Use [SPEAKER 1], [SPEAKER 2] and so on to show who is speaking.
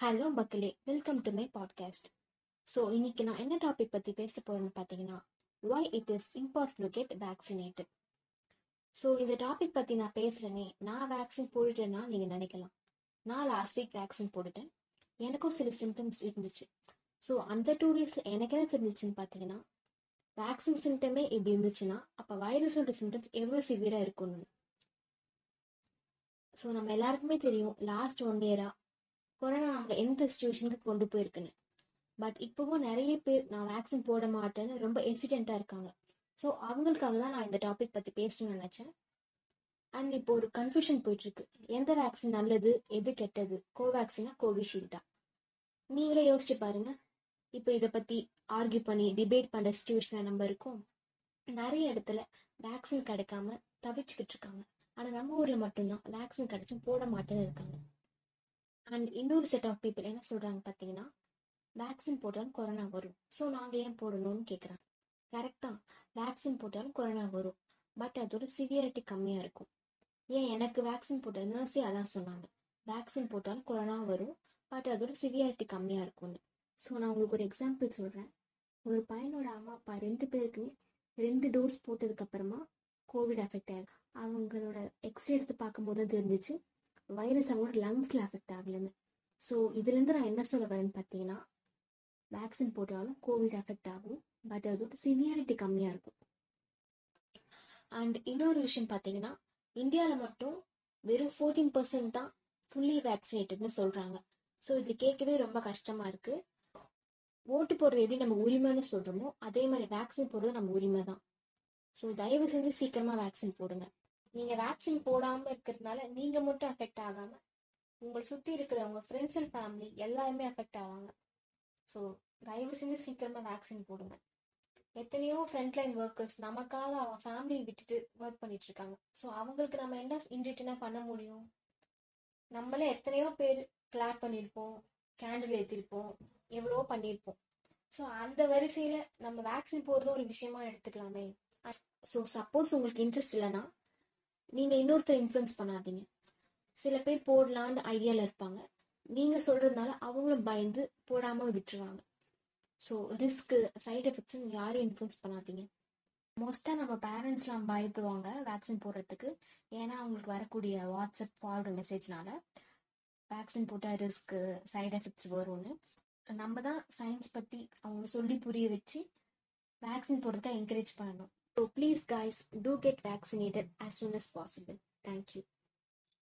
[SPEAKER 1] Hello மக்களே. Welcome to my podcast so இன்னைக்கு நான் என்ன டாபிக் பற்றி பேச போகிறேன்னு பார்த்தீங்கன்னா why it is important to get vaccinated so இந்த டாபிக் பற்றி நான் பேசுகிறேனே நான் வேக்சின் போட்டுட்டேன்னா நீங்கள் நினைக்கலாம். நான் லாஸ்ட் வீக் வேக்சின் போட்டுட்டேன். எனக்கும் சில சிம்டம்ஸ் இருந்துச்சு. ஸோ அந்த டூ டேஸில் எனக்கு என்ன தெரிஞ்சிச்சுன்னு பார்த்தீங்கன்னா வேக்சின் சிம்டமே இப்படி இருந்துச்சுன்னா அப்போ வைரஸோட சிம்டம்ஸ் எவ்வளோ சிவியராக இருக்கும்னு. ஸோ நம்ம எல்லாருக்குமே தெரியும் லாஸ்ட் ஒன் இயரா கொரோனா நம்மளை எந்த சுச்சுவேஷனுக்கு கொண்டு போயிருக்குன்னு. பட் இப்போவும் நிறைய பேர் நான் வேக்சின் போட மாட்டேன்னு ரொம்ப எசிடென்ட்டாக இருக்காங்க. ஸோ அவங்களுக்காக தான் நான் இந்த டாபிக் பற்றி பேசணும்னு நினச்சேன். அண்ட் இப்போ ஒரு கன்ஃபியூஷன் போயிட்டு இருக்கு எந்த வேக்சின் நல்லது எது கெட்டது? கோவேக்சினா கோவிஷீல்டா நீங்களே யோசிச்சு பாருங்க. இப்போ இதை பற்றி ஆர்கியூ பண்ணி டிபேட் பண்ணுற சுச்சுவேஷனில் நம்ம இருக்கோம். நிறைய இடத்துல வேக்சின் கிடைக்காம தவிச்சுக்கிட்டு இருக்காங்க. ஆனால் நம்ம ஊரில் மட்டும்தான் வேக்சின் கிடைச்சும் போட மாட்டேன்னு இருக்காங்க. அண்ட் இன்னொரு செட் ஆஃப் பீப்புள் என்ன சொல்றாங்க பார்த்தீங்கன்னா வேக்சின் போட்டாலும் கொரோனா வரும். ஸோ நாங்கள் ஏன் போடணும்னு கேட்குறாங்க கரெக்டா வேக்சின் போட்டாலும் கொரோனா வரும். பட் அதோட சிவியரிட்டி கம்மியாக இருக்கும். ஏன் எனக்கு வேக்சின் போட்ட நர்ஸே அதான் சொன்னாங்க. வேக்சின் போட்டாலும் கொரோனா வரும். பட் அதோட சிவியாரிட்டி கம்மியாக இருக்கும்னு. ஸோ நான் உங்களுக்கு ஒரு எக்ஸாம்பிள் சொல்கிறேன் ஒரு பையனோட அம்மா அப்பா ரெண்டு பேருக்குமே ரெண்டு டோஸ் போட்டதுக்கு அப்புறமா கோவிட் அஃபெக்ட் ஆயிருக்கு அவங்களோட எக்ஸ்ரே எடுத்து பார்க்கும்போது தான் தெரிஞ்சிச்சு வைரஸ் அவங்களோட லங்ஸில் அஃபெக்ட் ஆகலைன்னு. ஸோ இதுலேருந்து நான் என்ன சொல்ல வரேன்னு பார்த்தீங்கன்னா வேக்சின் போட்டாலும் கோவிட் அஃபெக்ட் ஆகும் பட் அதோட சிவியாரிட்டி கம்மியாக இருக்கும். அண்ட் இன்னொரு விஷயம் பார்த்தீங்கன்னா இந்தியாவில் மட்டும் வெறும் ஃபோர்டீன் பர்சன்ட் தான் ஃபுல்லி வேக்சினேட்டட்னு சொல்கிறாங்க ஸோ இது கேட்கவே ரொம்ப கஷ்டமாக இருக்குது ஓட்டு போடுறது எப்படி நம்ம உரிமைன்னு சொல்கிறோமோ அதே மாதிரி வேக்சின் போடுறது நம்ம உரிமை தான் ஸோ தயவு செஞ்சு சீக்கிரமாக வேக்சின் போடுங்க. நீங்க வேக்சின் போடாம இருக்கிறதுனால நீங்க மட்டும் அஃபெக்ட் ஆகாம உங்களை சுத்தி இருக்கிற உங்க ஃப்ரெண்ட்ஸ் அண்ட் ஃபேமிலி எல்லாருமே அஃபெக்ட் ஆவாங்க. ஸோ தயவு செஞ்சு சீக்கிரமா வேக்சின் போடுங்க. எத்தனையோ ஃப்ரண்ட்லைன் ஒர்க்கர்ஸ் நமக்காக அவங்க ஃபேமிலியை விட்டுட்டு ஒர்க் பண்ணிட்டு இருக்காங்க. ஸோ அவங்களுக்கு நம்ம என்ன இன்ரிட்டனா பண்ண முடியும்? நம்மளே எத்தனையோ பேர் கிளாப் பண்ணியிருப்போம் கேண்டில் ஏற்றிருப்போம் எவ்வளவோ பண்ணியிருப்போம். ஸோ அந்த வரிசையில நம்ம வேக்சின் போடுறதும் ஒரு விஷயமா எடுத்துக்கலாமே. ஸோ சப்போஸ் உங்களுக்கு இன்ட்ரெஸ்ட் இல்லைன்னா நீங்க இன்னொருத்தர் இன்ஃப்ளூயன்ஸ் பண்ணாதீங்க. சில பேர் போடலான்னு ஐடியால இருப்பாங்க. நீங்க சொல்றதுனால அவங்களும் பயந்து போடாம விட்டுருவாங்க. ஸோ ரிஸ்க்கு சைடு எஃபெக்ட்ஸ் யாரையும் இன்ஃப்ளூயன்ஸ் பண்ணாதீங்க. மோஸ்டா நம்ம பேரண்ட்ஸ்லாம் பயப்படுவாங்க வேக்சின் போடுறதுக்கு. ஏன்னா அவங்களுக்கு வரக்கூடிய வாட்ஸ்அப் ஃபார்வர்டு மெசேஜ்னால வேக்சின் போட்டால் ரிஸ்க்கு சைடு எஃபெக்ட்ஸ் வரும்னு. நம்ம தான் சயின்ஸ் பற்றி அவங்க சொல்லி புரிய வச்சு வேக்சின் போடுறதுக்கு என்கரேஜ் பண்ணணும் so please guys do get vaccinated as soon as possible thank you